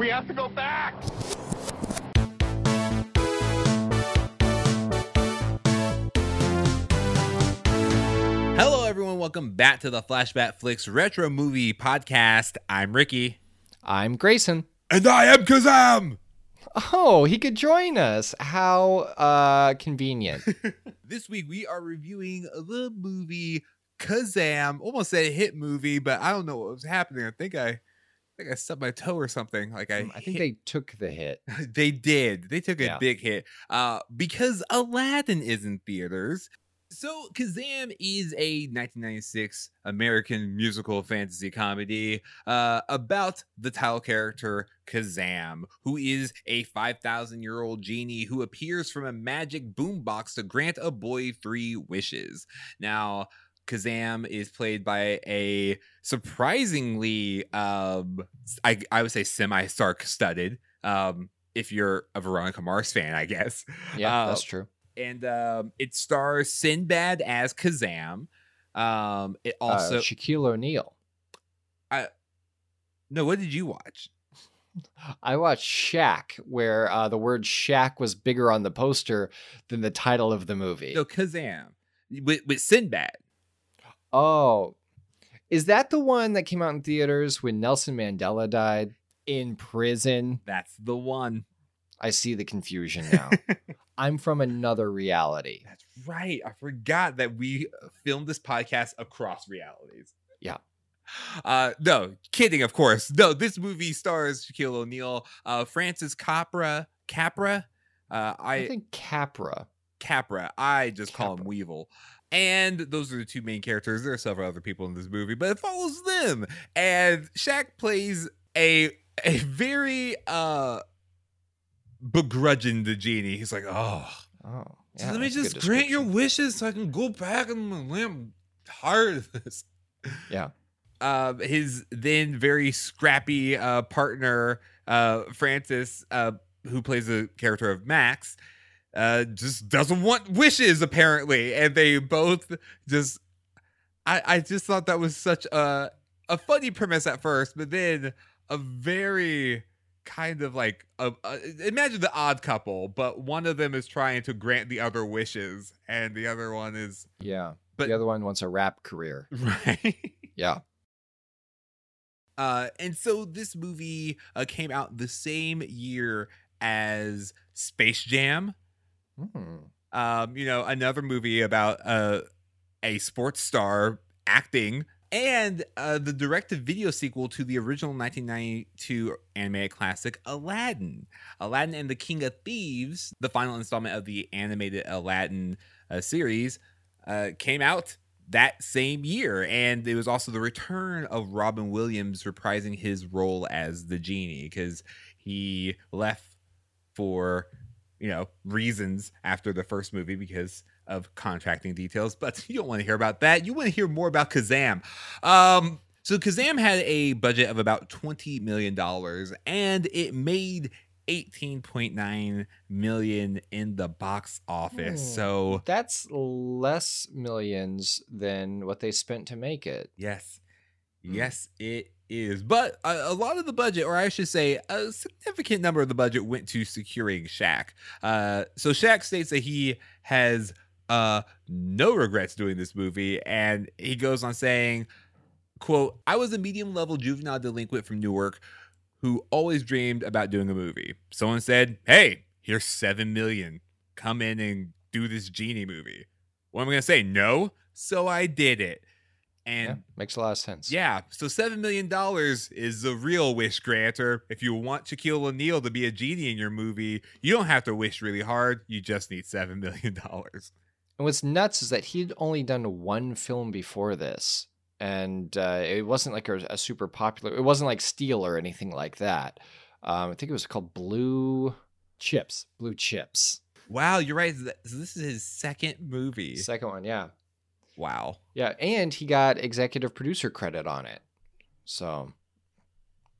We have to go back! Hello, everyone. Welcome back to the Flashback Flicks Retro Movie Podcast. I'm Ricky. I'm Grayson. And I am Kazam! Oh, he could join us. How uh convenient. This week we are reviewing the movie Kazam. Almost said hit movie, but I don't know what was happening. I think I, I think I stubbed my toe or something. Like I, Um, I think hit- they took the hit. they did. They took a Yeah. big hit uh, because Aladdin is in theaters. So Kazam is a 1996 American musical fantasy comedy uh, about the title character Kazam, who is a 5,000 year old genie who appears from a magic boombox to grant a boy three wishes. Now, Kazam is played by a surprisingly, um, I, I would say, semi Stark studded. Um, if you're a Veronica Mars fan, I guess. Yeah, Uh, that's true. And um, it stars Sinbad as Kazam. Um, it also uh, Shaquille O'Neal. I no. What did you watch? I watched Shaq, where uh, the word Shaq was bigger on the poster than the title of the movie. No, Kazam with with Sinbad. Oh, is that the one that came out in theaters when Nelson Mandela died in prison? That's the one. I see the confusion now. I'm from another reality. That's right. I forgot that we filmed this podcast across realities. Yeah. Uh no, kidding, of course. No, this movie stars Shaquille O'Neal, uh Francis Capra, Capra. Uh I, I, think Capra. Capra. I just call him Weevil. And those are the two main characters. There are several other people in this movie, but it follows them. And Shaq plays a a very uh begrudging the genie. He's like, oh, Oh, so let me that's a good just grant your wishes so I can go back and I'm tired of this. Yeah. Uh, his then very scrappy uh, partner, uh, Francis, uh, who plays the character of Max, uh, just doesn't want wishes apparently, and they both just. I I just thought that was such a a funny premise at first, but then a very kind of like a, a, imagine the odd couple, but one of them is trying to grant the other wishes, and the other one is Yeah. But- the other one wants a rap career. right. Yeah. Uh, and so this movie uh, came out the same year as Space Jam. Hmm. Um, you know, another movie about uh, a sports star acting, and uh, the direct-to-video sequel to the original 1992 animated classic Aladdin. Aladdin and the King of Thieves, the final installment of the animated Aladdin uh, series, uh, came out that same year. And it was also the return of Robin Williams reprising his role as the genie because he left for, you know, reasons after the first movie because of contracting details. But you don't want to hear about that. You want to hear more about Kazam. Um, so Kazam had a budget of about $20 million and it made 18.9 million in the box office. Hmm. So That's less millions than what they spent to make it. Yes. Mm. Yes, it is. But a, a lot of the budget, or I should say, a significant number of the budget went to securing Shaq. Uh, so Shaq states that he has uh, no regrets doing this movie. And he goes on saying, quote, I was a medium level juvenile delinquent from Newark who always dreamed about doing a movie. Someone said, Hey, here's seven million. Come in and do this genie movie. What am I gonna say? No. So I did it. And yeah, makes a lot of sense. yeah, so seven million dollars is the real wish granter. If you want Shaquille O'Neal to be a genie in your movie, you don't have to wish really hard. You just need seven million dollars. And what's nuts is that he'd only done one film before this, and uh, it wasn't like a, a super popular. It wasn't like Steel or anything like that. Um, I think it was called Blue Chips. Blue Chips. Wow, you're right. So this is his second movie. Second one, yeah, Wow. yeah, and he got executive producer credit on it. So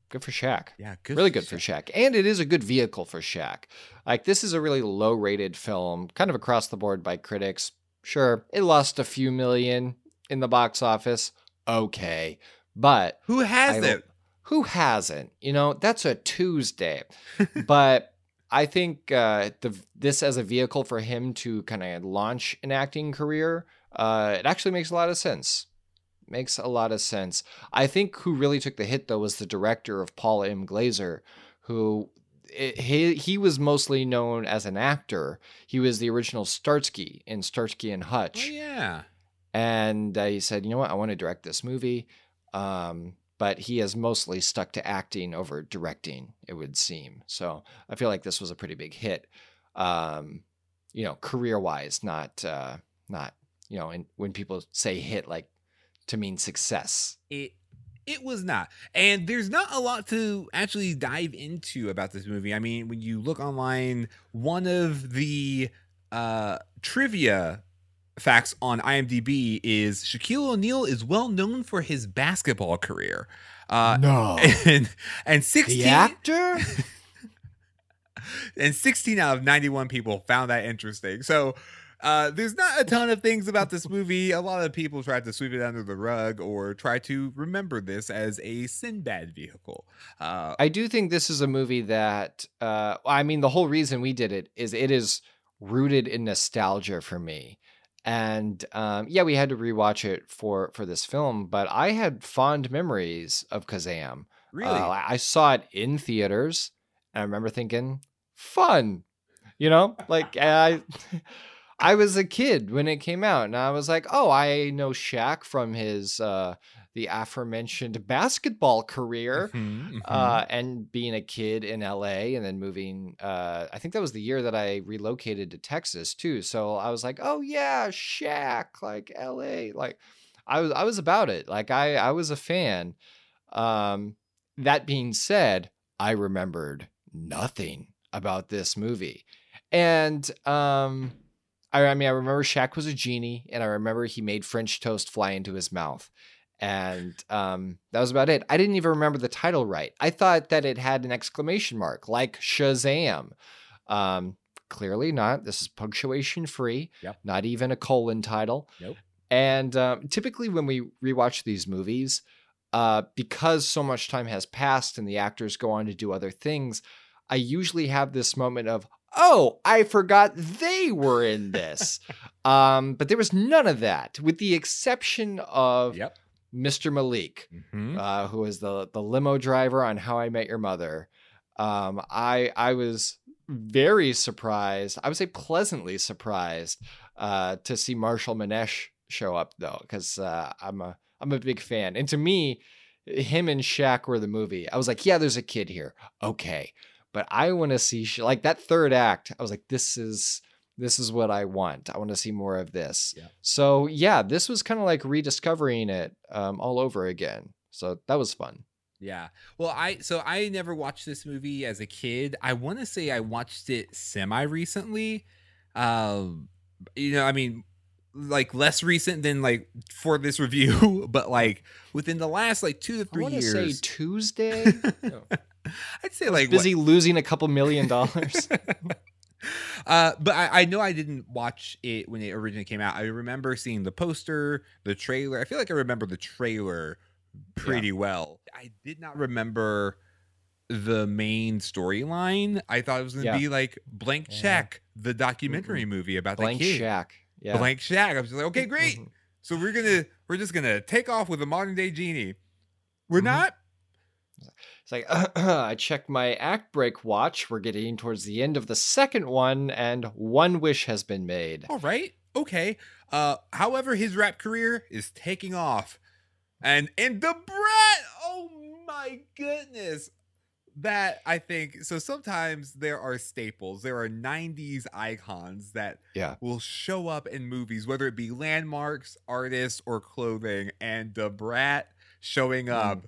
good for Shaq. Yeah, good. really good for Shaq. And it is a good vehicle for Shaq. Like this is a really low rated film, kind of across the board by critics. Sure, it lost a few million in the box office. Okay. But Who has I- it? who hasn't? You know, that's a Tuesday. but I think uh, the this as a vehicle for him to kind of launch an acting career, uh, it actually makes a lot of sense. Makes a lot of sense. I think who really took the hit though was the director of Paul M. Glaser, who it, he he was mostly known as an actor. He was the original Starsky in Starsky and Hutch. Oh, yeah. And uh, he said, you know what, I want to direct this movie. Um, but he has mostly stuck to acting over directing, it would seem. So I feel like this was a pretty big hit, um, you know, career wise, not, uh, not, you know, and when people say hit, like to mean success. It it was not. And there's not a lot to actually dive into about this movie. I mean, when you look online, one of the uh trivia facts on IMDb is Shaquille O'Neal is well known for his basketball career. Uh, no. and and 16 The actor? and 16 out of 91 people found that interesting. So uh, there's not a ton of things about this movie. A lot of people tried to sweep it under the rug or try to remember this as a Sinbad vehicle. Uh, I do think this is a movie that, uh, I mean, the whole reason we did it is it is rooted in nostalgia for me. And um, yeah, we had to rewatch it for for this film, but I had fond memories of Kazam. really? Uh, I saw it in theaters, and I remember thinking, "Fun," you know, like I. I was a kid when it came out, and I was like, "Oh, I know Shaq from his uh, the aforementioned basketball career, Mhm, mhm. uh, and being a kid in LA, and then moving. Uh, I think that was the year that I relocated to Texas too. So I was like, "Oh yeah, Shaq, like LA, like." I was I was about it. Like I I was a fan. Um, that being said, I remembered nothing about this movie, and um, I, I mean I remember Shaq was a genie, and I remember he made French toast fly into his mouth, and um, that was about it. I didn't even remember the title right. I thought that it had an exclamation mark, like Shazam. Um, clearly not. This is punctuation free. Yep. Not even a colon title. Nope. And um, typically, when we rewatch these movies, uh, because so much time has passed and the actors go on to do other things, I usually have this moment of, oh, I forgot they were in this. um, but there was none of that, with the exception of Yep. Mr. Malik, Mhm. uh, who was the the limo driver on How I Met Your Mother. Um, I I was very surprised. I would say pleasantly surprised uh, to see Marshall Manesh show up though, because uh, I'm a I'm a big fan. And to me, him and Shaq were the movie. I was like, yeah, there's a kid here, okay, but I want to see Sha- like that third act. I was like, this is this is what I want. I want to see more of this. Yeah. So yeah, this was kind of like rediscovering it um, all over again. So that was fun. Yeah. Well, I so I never watched this movie as a kid. I want to say I watched it semi recently. Um, you know, I mean, like less recent than like for this review, but like within the last like two to three want to say years. Tuesday. No. I'd say like what- Busy losing a couple million dollars. uh, but I, I know I didn't watch it when it originally came out. I remember seeing the poster, the trailer. I feel like I remember the trailer pretty well. I did not remember the main storyline. I thought it was going to Yeah. be like Blank Yeah. Check, the documentary movie about Blank the kid. Shack. Yeah. Blank Shack. I was just like, okay, great. Mhm. So we're gonna we're just gonna take off with a modern day genie. We're Mhm. not. It's like I checked my act break watch. We're getting towards the end of the second one, and one wish has been made. All right. Okay. Uh however his rap career is taking off. And and the brat, oh my goodness. That I think so sometimes there are staples. There are 90s icons that Yeah. will show up in movies, whether it be landmarks, artists, or clothing. And the brat showing Mm.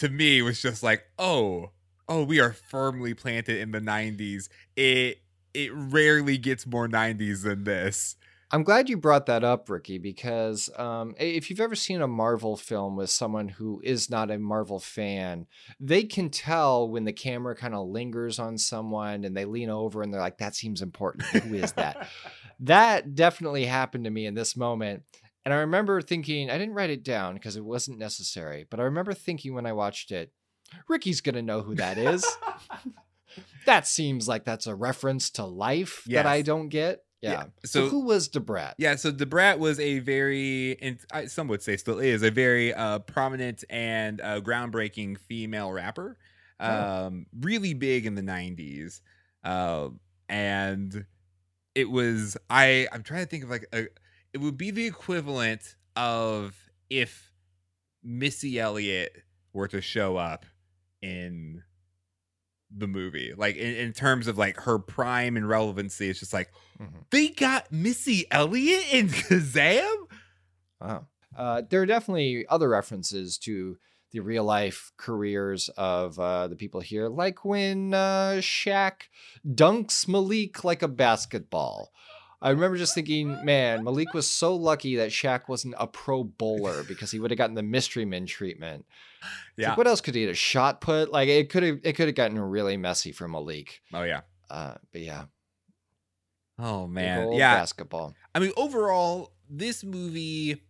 To me was just like, oh, oh, we are firmly planted in the 90s. It it rarely gets more 90s than this. I'm glad you brought that up, Ricky, because um, if you've ever seen a Marvel film with someone who is not a Marvel fan, they can tell when the camera kind of lingers on someone and they lean over and they're like, that seems important. Who is that? that definitely happened to me in this moment. And I remember thinking, I didn't write it down because it wasn't necessary, but I remember thinking when I watched it, Ricky's gonna know who that is. that seems like that's a reference to life that I don't get. Yeah. Yeah, So, so- who was Da Brat? Yeah, so Da Brat was a very, and I- some would say still is, a very uh, prominent and uh, groundbreaking female rapper. Oh. Um, really big in the '90s, um, and it was I. I'm trying to think of like a. It would be the equivalent of if Missy Elliott were to show up in the movie, like in, in terms of like her prime and relevancy. It's just like Mhm. they got Missy Elliott in Kazam. Wow. Uh, there are definitely other references to the real life careers of uh, the people here, like when uh, Shaq dunks Malik like a basketball. I remember just thinking, man, Malik was so lucky that Shaq wasn't a pro bowler because he would have gotten the mystery men treatment. It's like, Yeah. what else could he get? A shot put? Like it could have it could have gotten really messy for Malik. Oh yeah. Uh, but yeah, Oh man. Yeah. basketball. I mean, overall, this movie,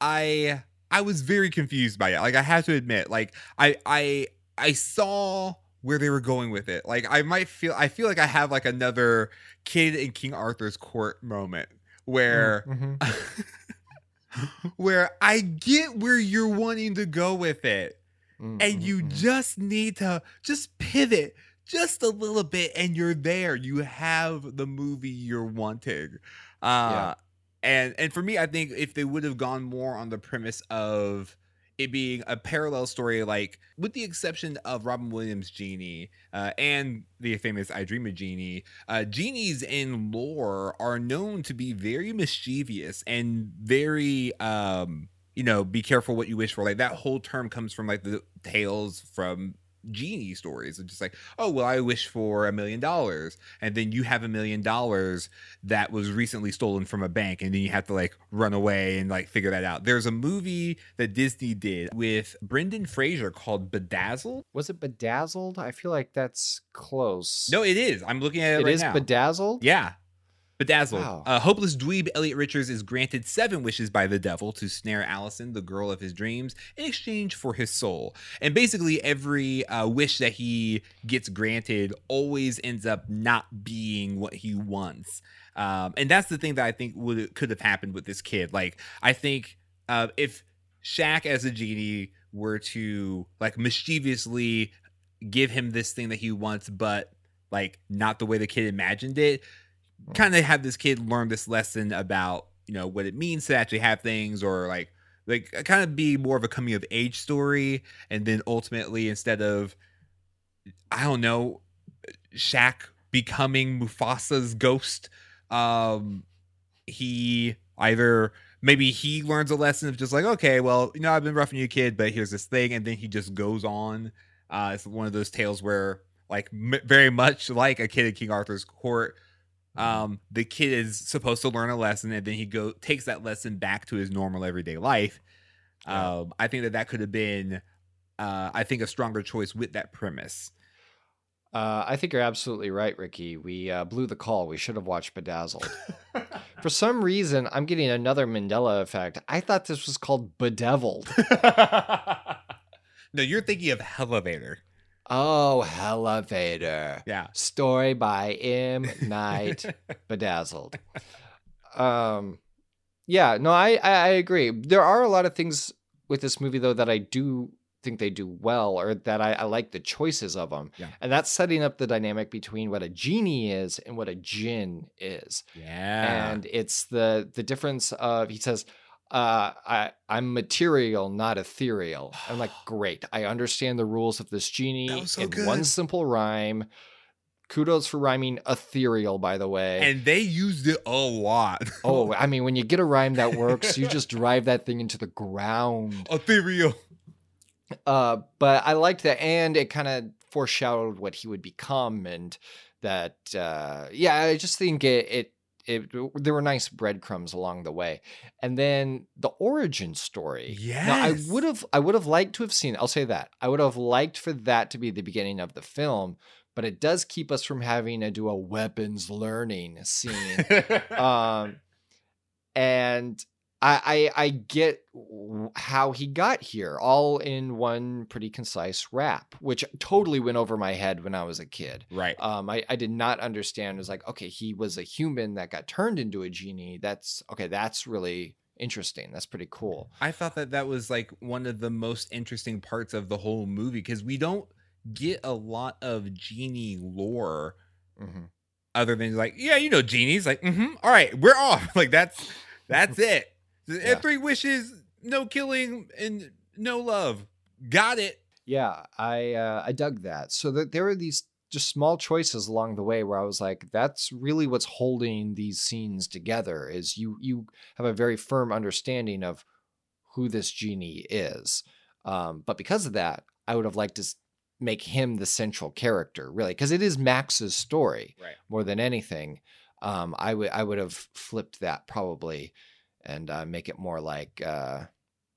I I was very confused by it. Like I have to admit, like I I I saw where they were going with it. Like I might feel I feel like I have like another kid in King Arthur's court moment where Mhm. where I get where you're wanting to go with it. Mhm, and you mhm. just need to just pivot just a little bit and you're there you have the movie you're wanting uh and and for me i think if they would have gone more on the premise of it being a parallel story like with the exception of robin williams genie uh, and the famous i dream of Jeannie uh, genies in lore are known to be very mischievous and very um you know, be careful what you wish for. Like that whole term comes from like the tales from genie stories. It's just like, oh well, I wish for a million dollars, and then you have a million dollars that was recently stolen from a bank, and then you have to like run away and like figure that out. There's a movie that Disney did with Brendan Fraser called Bedazzled. Was it bedazzled? I feel like that's close. No, it is. I'm looking at it, it right is now. bedazzled. Yeah. Bedazzled. Wow. Uh, hopeless dweeb Elliot Richards is granted seven wishes by the devil to snare Allison, the girl of his dreams, in exchange for his soul. And basically, every uh, wish that he gets granted always ends up not being what he wants. Um, and that's the thing that I think would could have happened with this kid. Like, I think uh, if Shaq as a genie were to like mischievously give him this thing that he wants, but like not the way the kid imagined it, kind of have this kid learn this lesson about you know what it means to actually have things or like like kind of be more of a coming of age story and then ultimately instead of i don't know Shaq becoming Mufasa's ghost um he either maybe he learns a lesson of just like okay well you know I've been roughing you kid but here's this thing and then he just goes on. Uh it's one of those tales where like m- very much like a kid at King Arthur's court um the kid is supposed to learn a lesson and then he go takes that lesson back to his normal everyday life Yeah. um i think that that could have been uh i think a stronger choice with that premise Uh, I think you're absolutely right, Ricky. We uh, blew the call. We should have watched Bedazzled. For some reason, I'm getting another Mandela effect. I thought this was called Bedeviled. no you're thinking of elevator oh, Elevator. yeah Story by M. Night Bedazzled. Um, yeah, no, I, I I agree. There are a lot of things with this movie though that I do think they do well, or that I, I like the choices of them, Yeah. and that's setting up the dynamic between what a genie is and what a jinn is, yeah and it's the the difference of he says. Uh, I I'm material, not ethereal. I'm like, great. I understand the rules of this genie so in one simple rhyme. Kudos for rhyming ethereal, by the way. and they used it a lot oh, I mean, when you get a rhyme that works, you just drive that thing into the ground. ethereal Uh, but I liked that, and it kind of foreshadowed what he would become, and that, uh, yeah, I just think it, it, it, there were nice breadcrumbs along the way, and then the origin story. Now, I would have, I would have liked to have seen. I'll say that I would have liked for that to be the beginning of the film, but it does keep us from having to do a weapons learning scene. um, and I, I I get how he got here, all in one pretty concise rap, which totally went over my head when I was a kid. Right. Um, I, I did not understand. It was like, okay, he was a human that got turned into a genie. That's okay. That's really interesting. That's pretty cool. I thought that that was like one of the most interesting parts of the whole movie because we don't get a lot of genie lore Mhm. other than like, yeah, you know, genies. Like, mm-hmm, all right, we're off. Like that's that's it. Yeah. Three wishes, no killing, and no love. Got it. Yeah, I uh, I dug that. So that there were these just small choices along the way where I was like, that's really what's holding these scenes together. Is you you have a very firm understanding of who this genie is, um, but because of that, I would have liked to make him the central character, really, because it is Max's story Right. more than anything. Um, I would I would have flipped that probably, and uh, make it more like. Uh,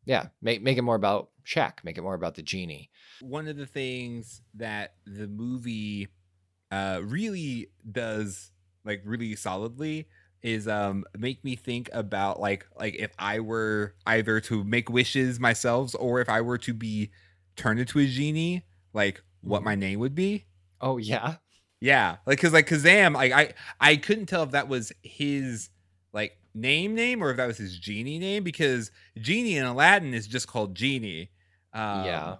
yeah, make make it more about Shaq. Make it more about the genie. One of the things that the movie uh really does like really solidly is um make me think about like like if I were either to make wishes myself or if I were to be turned into a genie, like what my name would be. Oh yeah, Yeah, like because like Kazam, like I I couldn't tell if that was his like name name or if that was his genie name because genie in Aladdin is just called genie. Um, yeah.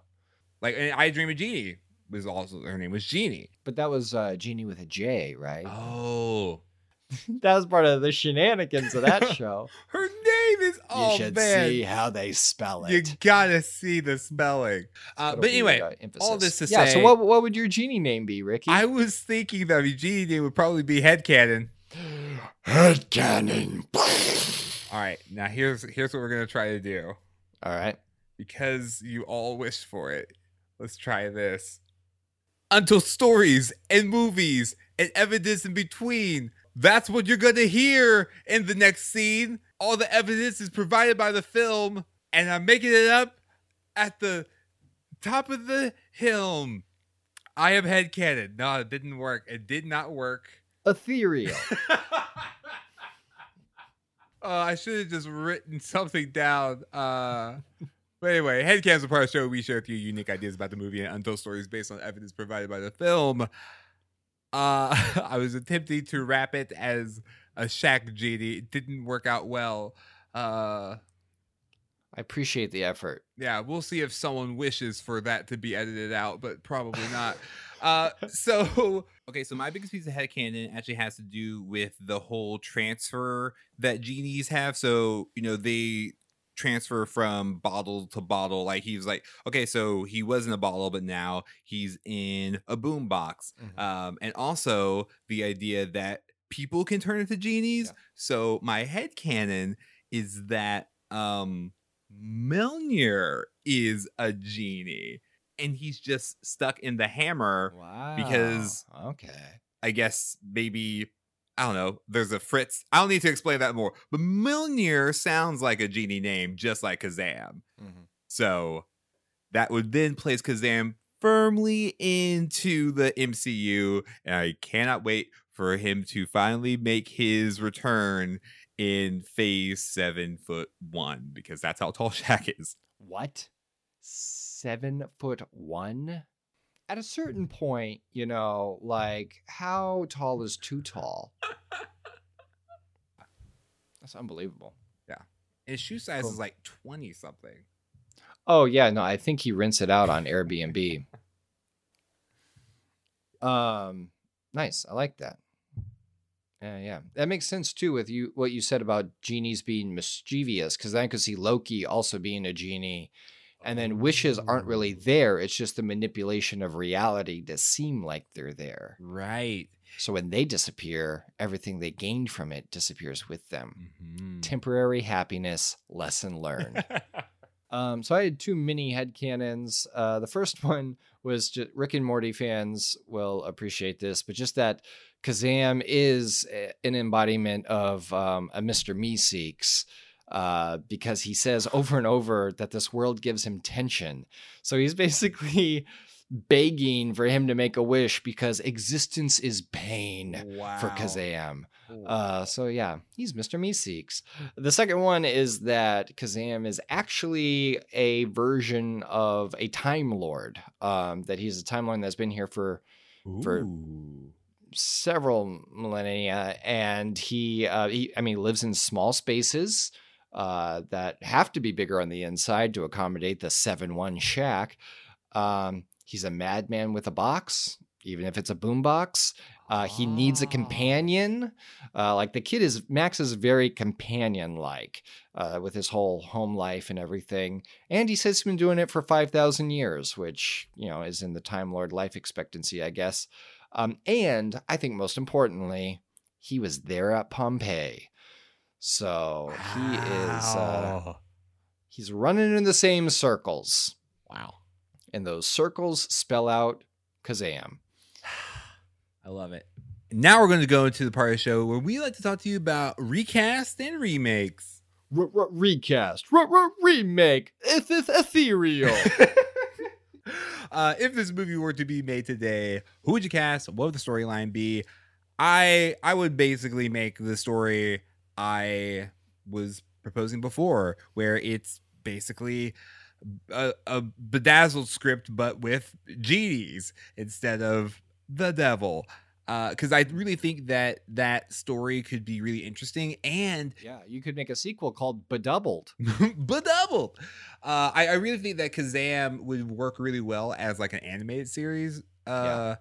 like and I Dream of Jeannie was also her name was Jeannie. But that was uh, genie with a J, right? Oh, that was part of the shenanigans of that show. her name is oh you should man, see how they spell it. you gotta see the spelling. Uh, but anyway, uh, all this to yeah. say- so what what would your genie name be, Ricky? I was thinking that the genie name would probably be Headcanon. Head cannon. All right, now here's here's what we're gonna try to do. All right. because you all wished for it. Let's try this. Until stories and movies and evidence in between. That's what you're going to hear in the next scene. All the evidence is provided by the film, and I'm making it up at the top of the hill. I am head headcanon. No, it didn't work. It did not work. Ethereal. Uh, I should have just written something down. Uh, but anyway, Headcan's a part of the show. We share you unique ideas about the movie and untold stories based on evidence provided by the film. Uh, I was attempting to wrap it as a Shaq genie. It didn't work out well. Uh, I appreciate the effort. yeah, we'll see if someone wishes for that to be edited out, but probably not. uh, so okay, so my biggest piece of head headcanon actually has to do with the whole transfer that genies have. So you know they transfer from bottle to bottle. Like he was like, okay, so he was in a bottle, but now he's in a boom box. Um, and also the idea that people can turn into genies. Yeah. So my head canon is that um Mjolnir is a genie and he's just stuck in the hammer. Wow. because- okay. I guess maybe I don't know. There's a Fritz. I don't need to explain that more. But Mjolnir sounds like a genie name, just like Kazam. Mhm. So that would then place Kazam firmly into the MCU. And I cannot wait for him to finally make his return in phase seven foot one because that's how tall Shaq is. What? Seven foot one? At a certain point, you know, like how tall is too tall? That's unbelievable. Yeah. His shoe size Cool. is like 20 something. Oh yeah, no, I think he rents it out on Airbnb. Um, nice. I like that. Yeah, yeah, that makes sense too with you what you said about genies being mischievous, because then I could see Loki also being a genie, and then wishes aren't really there. It's just the manipulation of reality to seem like they're there. Right. So when they disappear, everything they gained from it disappears with them. Mhm. Temporary happiness, lesson learned. Um, so I had two mini headcanons. Uh, the first one was just Rick and Morty fans will appreciate this, but just that Kazam is a- an embodiment of um, a Mr. Meeseeks. Uh, because he says over and over that this world gives him tension. So he's basically begging for him to make a wish because existence is pain Wow. for Kazam. Uh, so yeah, he's Mr. Meeseeks. The second one is that Kazam is actually a version of a Time Lord. Um, that he's a Time Lord that's been here for for- several millennia, and he, uh, he I mean, lives in small spaces uh, that have to be bigger on the inside to accommodate the seven one shack. Um, he's a madman with a box, even if it's a boombox. Uh, he needs a Oh. companion. Uh, like the kid is Max is very companion like uh, with his whole home life and everything. And he says he's been doing it for five thousand years, which you know is in the Time Lord life expectancy, I guess. Um, and I think most importantly, he was there at Pompeii. So he is uh, he's running in the same circles. wow. And those circles spell out Kazam. I love it. Now we're going to go into the part of the show where we like to talk to you about recast and remakes. recast, remake, If it's ethereal. uh, if this movie were to be made today, who would you cast? What would the storyline be? I I would basically make the story I was proposing before, where it's basically a, a bedazzled script, but with genies instead of the devil. Because I really think that that story could be really interesting, and yeah, you could make a sequel called Bedoubled. Bedoubled. Uh, I, I really think that Kazam would work really well as like an animated series. Uh,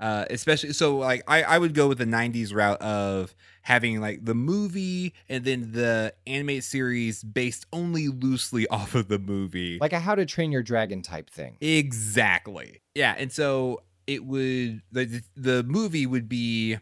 uh, especially so like I, I would go with the 90s route of having like the movie and then the animated series based only loosely off of the movie. Like a How to Train Your Dragon type thing. Exactly. Yeah, and so it would the the movie would be,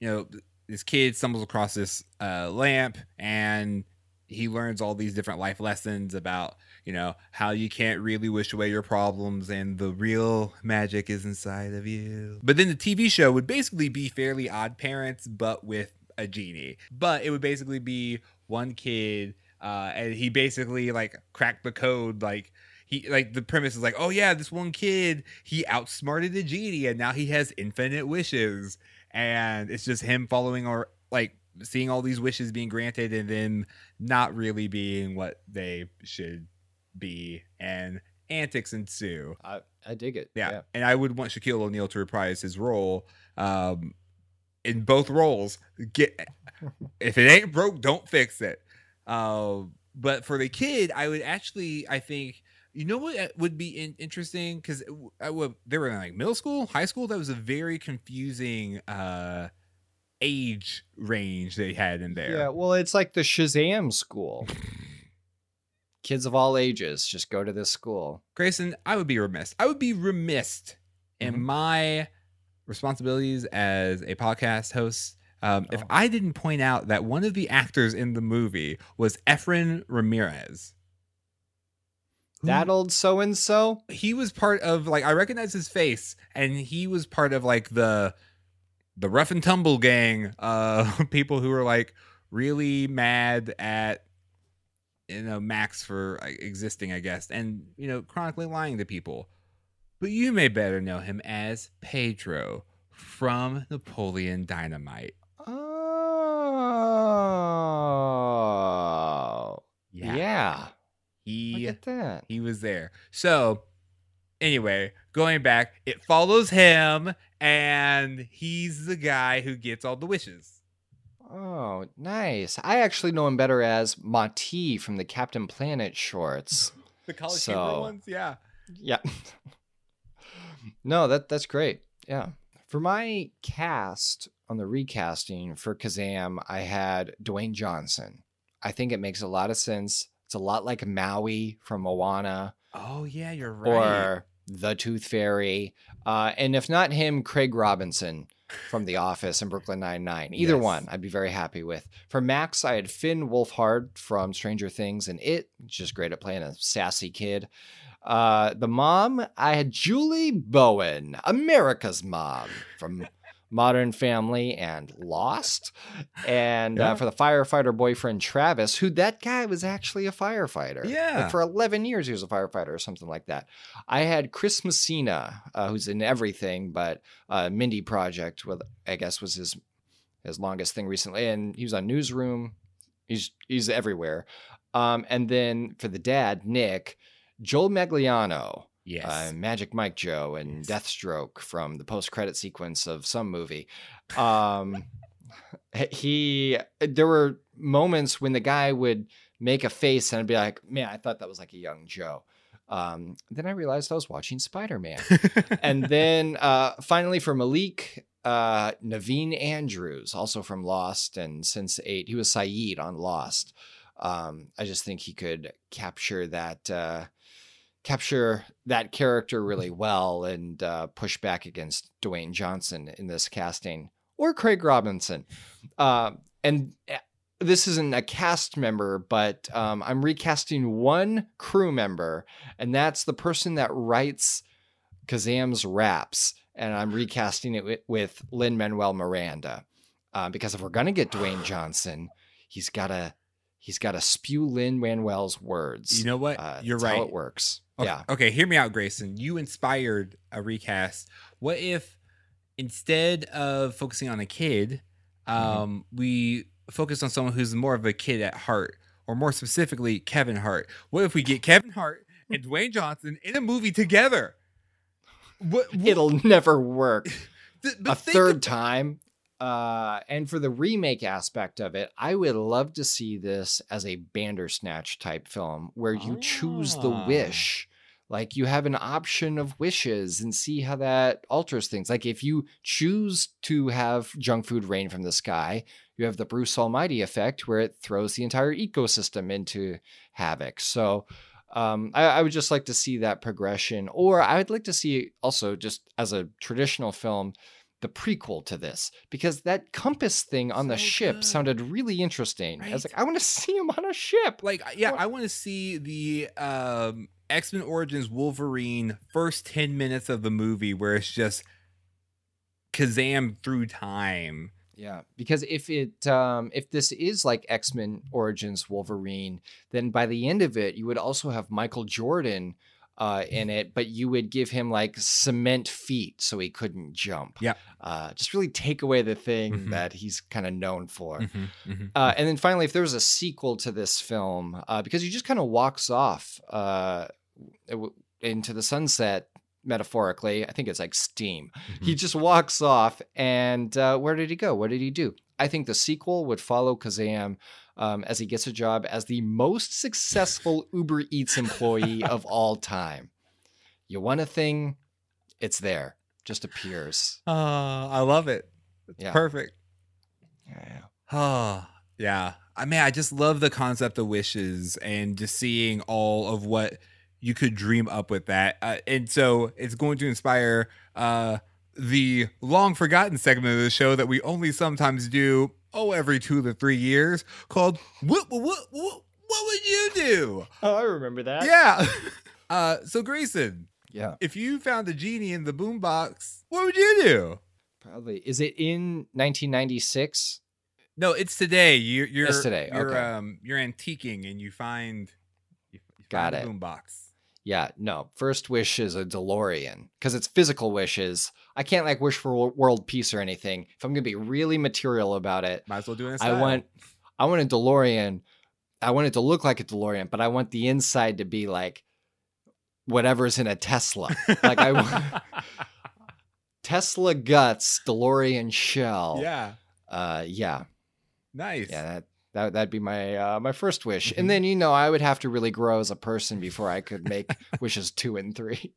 you know, this kid stumbles across this uh, lamp and he learns all these different life lessons about you know how you can't really wish away your problems and the real magic is inside of you. But then the TV show would basically be Fairly Odd Parents, but with a genie. But it would basically be one kid, uh, and he basically like cracked the code like he like the premise is like, oh yeah, this one kid he outsmarted the genie and now he has infinite wishes, and it's just him following or like seeing all these wishes being granted and then not really being what they should be, and antics ensue. I, I dig it. Yeah. and I would want Shaquille O'Neal to reprise his role. Um, in both roles, get if it ain't broke, don't fix it. Uh, but for the kid, I would actually, I think, you know what uh, would be in- interesting because they were in like middle school, high school. That was a very confusing uh, age range they had in there. Yeah, well, it's like the Shazam school. Kids of all ages just go to this school. Grayson, I would be remiss. I would be remiss in Mhm. my responsibilities as a podcast host um, if Oh. I didn't point out that one of the actors in the movie was Efren Ramirez. That old so and so? he was part of like I recognize his face, and he was part of like the the rough and tumble gang, uh, people who were like really mad at you know Max for uh, existing, I guess, and you know chronically lying to people. But you may better know him as Pedro from Napoleon Dynamite. Oh. Yeah. he Look at that. he was there. So anyway, going back, it follows him, and he's the guy who gets all the wishes. Oh, nice. I actually know him better as Ma-Ti from the Captain Planet shorts. The college So- humor ones, yeah. Yeah. no, that that's great. Yeah. For my cast on the recasting for Kazam, I had Dwayne Johnson. I think it makes a lot of sense. It's a lot like Maui from Moana Oh yeah, you're right. or The Tooth Fairy. Uh, and if not him, Craig Robinson from The Office and Brooklyn Nine-Nine. Either Yes. one, I'd be very happy with. For Max, I had Finn Wolfhard from Stranger Things and It, just great at playing a sassy kid. Uh, the mom, I had Julie Bowen, America's mom from Modern Family, and Lost. And Yeah. uh, for the firefighter boyfriend Travis, who that guy was actually a firefighter. Yeah. Like for 11 years, he was a firefighter or something like that. I had Chris Messina, uh, who's in everything, but uh, Mindy Project, with I guess was his his longest thing recently, and he was on Newsroom. He's he's everywhere. Um, and then for the dad, Nick, Joel Manganiello, Yes. uh, Magic Mike Joe, and Yes. Deathstroke from the post credit sequence of some movie. Um, he there were moments when the guy would make a face and I'd be like, man, I thought that was like a young Joe. Um, then I realized I was watching Spider Man. and then uh, finally for Malik, uh, Naveen Andrews, also from Lost and Sense8, he was Sayid on Lost. Um, I just think he could capture that uh, capture that character really well and uh, push back against Dwayne Johnson in this casting or Craig Robinson. Um, and uh, this isn't a cast member, but um, I'm recasting one crew member, and that's the person that writes Kazam's raps, and I'm recasting it with, with Lin Manuel Miranda, uh, because if we're gonna get Dwayne Johnson, he's gotta he's gotta spew Lin Manuel's words. you know what? Uh, You're that's right. How it works. Okay, Yeah. Okay, hear me out, Grayson. You inspired a recast. What if instead of focusing on a kid, Mm-hmm. um, we focus on someone who's more of a kid at heart, or more specifically, Kevin Hart? What if we get Kevin Hart and Dwayne Johnson in a movie together? What, what- It'll never work. a third of- time. Uh, and for the remake aspect of it, I would love to see this as a Bandersnatch type film where you choose the Ah. wish. Like you have an option of wishes and see how that alters things. Like if you choose to have junk food rain from the sky, you have the Bruce Almighty effect where it throws the entire ecosystem into havoc. So um, I, I would just like to see that progression, or I would like to see also just as a traditional film the prequel to this because that compass thing on the ship good. sounded really interesting. I was like, I want to see him on a ship. like yeah i want to see the um x-men origins wolverine first 10 minutes of the movie where it's just kazam through time Yeah, because if it um if this is like X-Men Origins Wolverine, then by the end of it you would also have Michael Jordan uh in it, but you would give him like cement feet so he couldn't jump. Yeah. Uh just really take away the thing Mhm. that he's kind of known for. Mhm, mhm. Uh, and then finally, if there was a sequel to this film, uh, because he just kind of walks off uh, w- into the sunset, metaphorically, I think it's like steam. He just walks off, and uh, where did he go? What did he do? I think the sequel would follow Kazam um, as he gets a job as the most successful Uber Eats employee of all time. You want a thing, it's there, just appears. Ah, i love it it's Yeah. perfect Yeah. Oh, yeah. I mean, I just love the concept of wishes and just seeing all of what you could dream up with that. Uh, and so it's going to inspire uh, the long forgotten segment of the show that we only sometimes do, oh, every two to three years called What, what, what, what, what would you do? Oh, I remember that. Yeah. Uh, so, Grayson, Yeah. if you found a genie in the boombox, what would you do? Probably. Is it in 1996? No, it's today. You're you're It's today, You're okay. um you're antiquing and you find you, you Got find it. a boombox. Yeah, no. First wish is a DeLorean because it's physical wishes. I can't like wish for world peace or anything. If I'm gonna be really material about it, Might as well do it. I want, I want a DeLorean. I want it to look like a DeLorean, but I want the inside to be like whatever's in a Tesla. Like I want Tesla guts, DeLorean shell. yeah, Uh, yeah, nice. yeah. That that that'd be my uh, my first wish, Mhm. and then you know I would have to really grow as a person before I could make wishes two and three.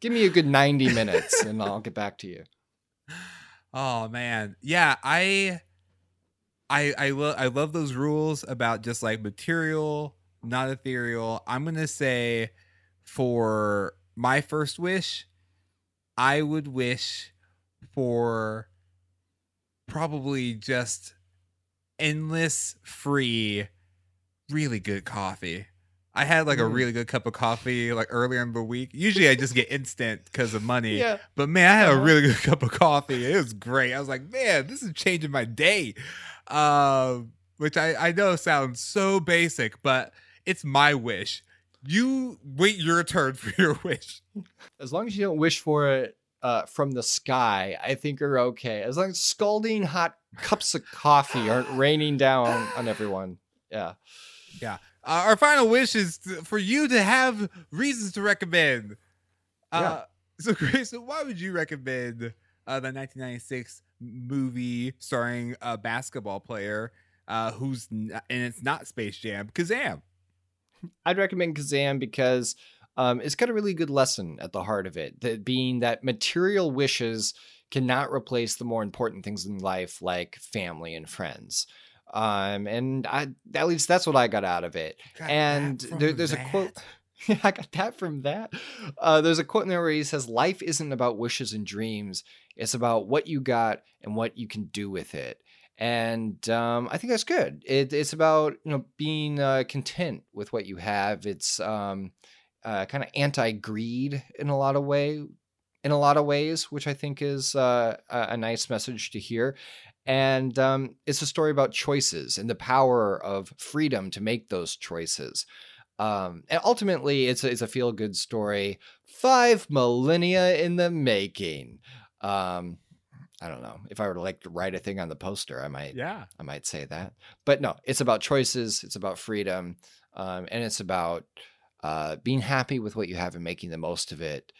Give me a good ninety minutes, and I'll get back to you. Oh man, yeah. I I I love I love those rules about just like material, not ethereal. I'm gonna say for my first wish, I would wish for probably just endless free, really good coffee. I had like a Mm. really good cup of coffee like earlier in the week. Usually I just get instant because of money. Yeah. But man, I had a Uh-huh. really good cup of coffee. It was great. I was like, man, this is changing my day. Um, which I, I know sounds so basic, but it's my wish. You wait your turn for your wish. As long as you don't wish for it uh, from the sky, I think you're okay. As long as scalding hot cups of coffee aren't raining down on everyone. Yeah. Uh, our final wish is to, for you to have reasons to recommend. Uh, So, Grayson, why would you recommend uh, the 1996 movie starring a basketball player uh, who's n- and it's not Space Jam? Kazam. I'd recommend Kazam because um, it's got a really good lesson at the heart of it. That being that material wishes cannot replace the more important things in life, like family and friends. Um, and I, at least that's what I got out of it. And there, there's a quote. that. I got that from that. Uh, there's a quote in there where he says, "Life isn't about wishes and dreams. It's about what you got and what you can do with it." And um, I think that's good. It, it's about you know being uh, content with what you have. It's um, uh, kind of anti-greed in a lot of way, in a lot of ways, which I think is uh, a, nice message to hear. And um, it's a story about choices and the power of freedom to make those choices. Um, and ultimately, it's a, it's a feel good story. Five millennia in the making. Um, I don't know if I were to like to write a thing on the poster, I might Yeah. I might say that. But no, it's about choices. It's about freedom, um, and it's about uh, being happy with what you have and making the most of it.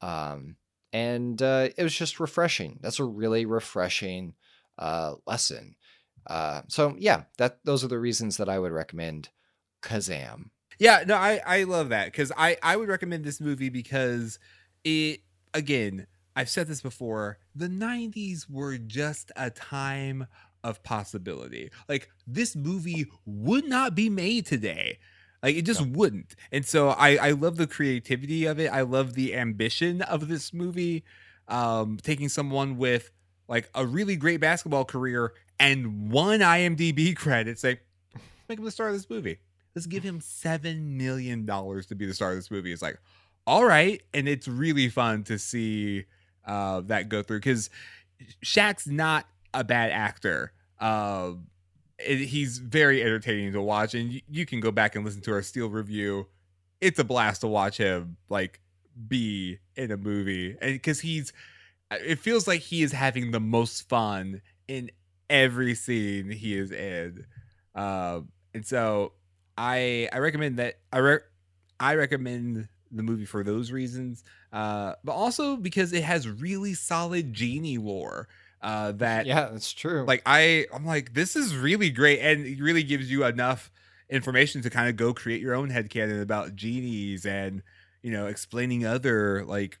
Um, and uh, it was just refreshing. That's a really refreshing uh, lesson. Uh, so yeah, that those are the reasons that I would recommend Kazam. Yeah, no, I I love that because I I would recommend this movie because it again I've said this before the 90s were just a time of possibility. Like this movie would not be made today. Like it just wouldn't. And so I I love the creativity of it. I love the ambition of this movie. Um taking someone with like a really great basketball career and one IMDb credit say make him the star of this movie let's give him seven million dollars to be the star of this movie. It's like, all right, and it's really fun to see uh, that go through because Shaq's not a bad actor. Uh, it, he's very entertaining to watch, and you, you can go back and listen to our Steel review. It's a blast to watch him like be in a movie, and because he's, it feels like he is having the most fun in every scene he is in. Uh, and so I I recommend that I re- I recommend the movie for those reasons, uh, but also because it has really solid genie lore. Uh, that Yeah, that's true. like I I'm like this is really great and it really gives you enough information to kind of go create your own headcanon about genies and you know explaining other like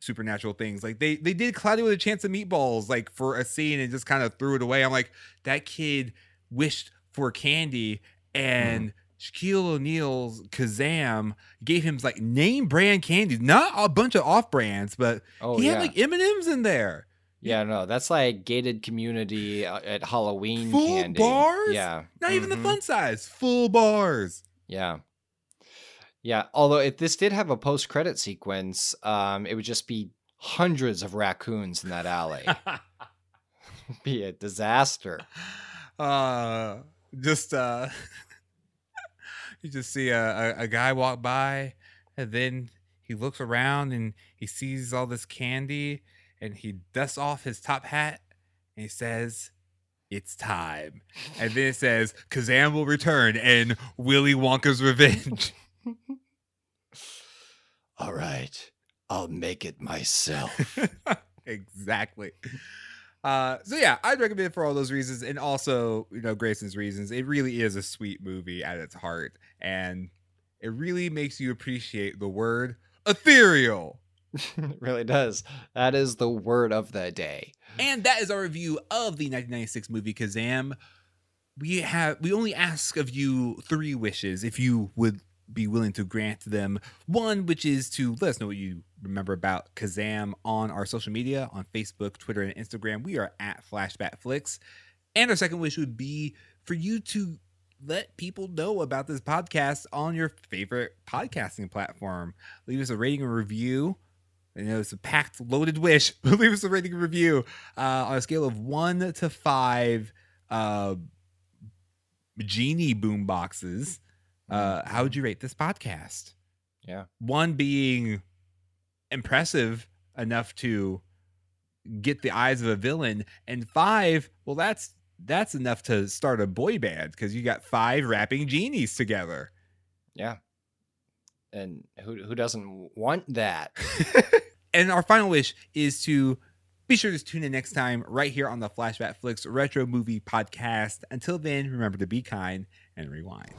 supernatural things like they they did cloudy with a chance of meatballs like for a scene and just kind of threw it away i'm like that kid wished for candy and Shaquille O'Neal's Kazam gave him like name brand candies, not a bunch of off brands, but oh he yeah, had like M and M's in there. Yeah, no, that's like gated community uh, at Halloween Full candy. bars? Yeah, Not even the mhm. fun size, full bars. Yeah. Yeah. Although if this did have a post credit sequence, um, it would just be hundreds of raccoons in that alley. be a disaster. uh just uh you just see a, a, a guy walk by and then he looks around and he sees all this candy and he dusts off his top hat and he says it's time and then it says kazam will return and willy wonka's revenge All right. I'll make it myself. exactly. Uh, so yeah, I'd recommend it for all those reasons, and also you know Grayson's reasons. It really is a sweet movie at its heart, and it really makes you appreciate the word ethereal. It really does. That is the word of the day. And that is our review of the 1996 movie Kazam. We have we only ask of you three wishes if you would be willing to grant them. One, which is to let us know what you remember about Kazam on our social media on Facebook, Twitter, and Instagram. We are at Flashback Flicks. And our second wish would be for you to let people know about this podcast on your favorite podcasting platform. Leave us a rating and review. I know it's a packed, loaded wish, leave us a rating review uh, on a scale of one to five uh, genie boom boxes. Uh, how would you rate this podcast? Yeah. One being impressive enough to get the eyes of a villain, and five, well, that's that's enough to start a boy band because you got five rapping genies together. Yeah. And who who doesn't want that? and our final wish is to be sure to tune in next time right here on the Flashback Flicks Retro Movie Podcast. Until then, remember to be kind and rewind.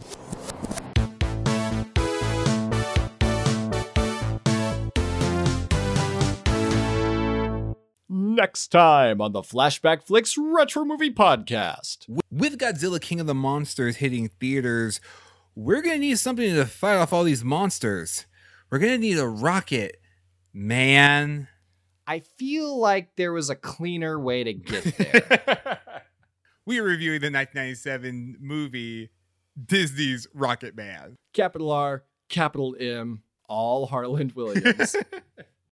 Next time on the Flashback Flicks Retro Movie Podcast. With Godzilla King of the Monsters hitting theaters, we're going to need something to fight off all these monsters. We're going to need a rocket, man. I feel like there was a cleaner way to get there. we are reviewing the 1997 movie Disney's Rocket Man. Capital R, capital M, all Harland Williams.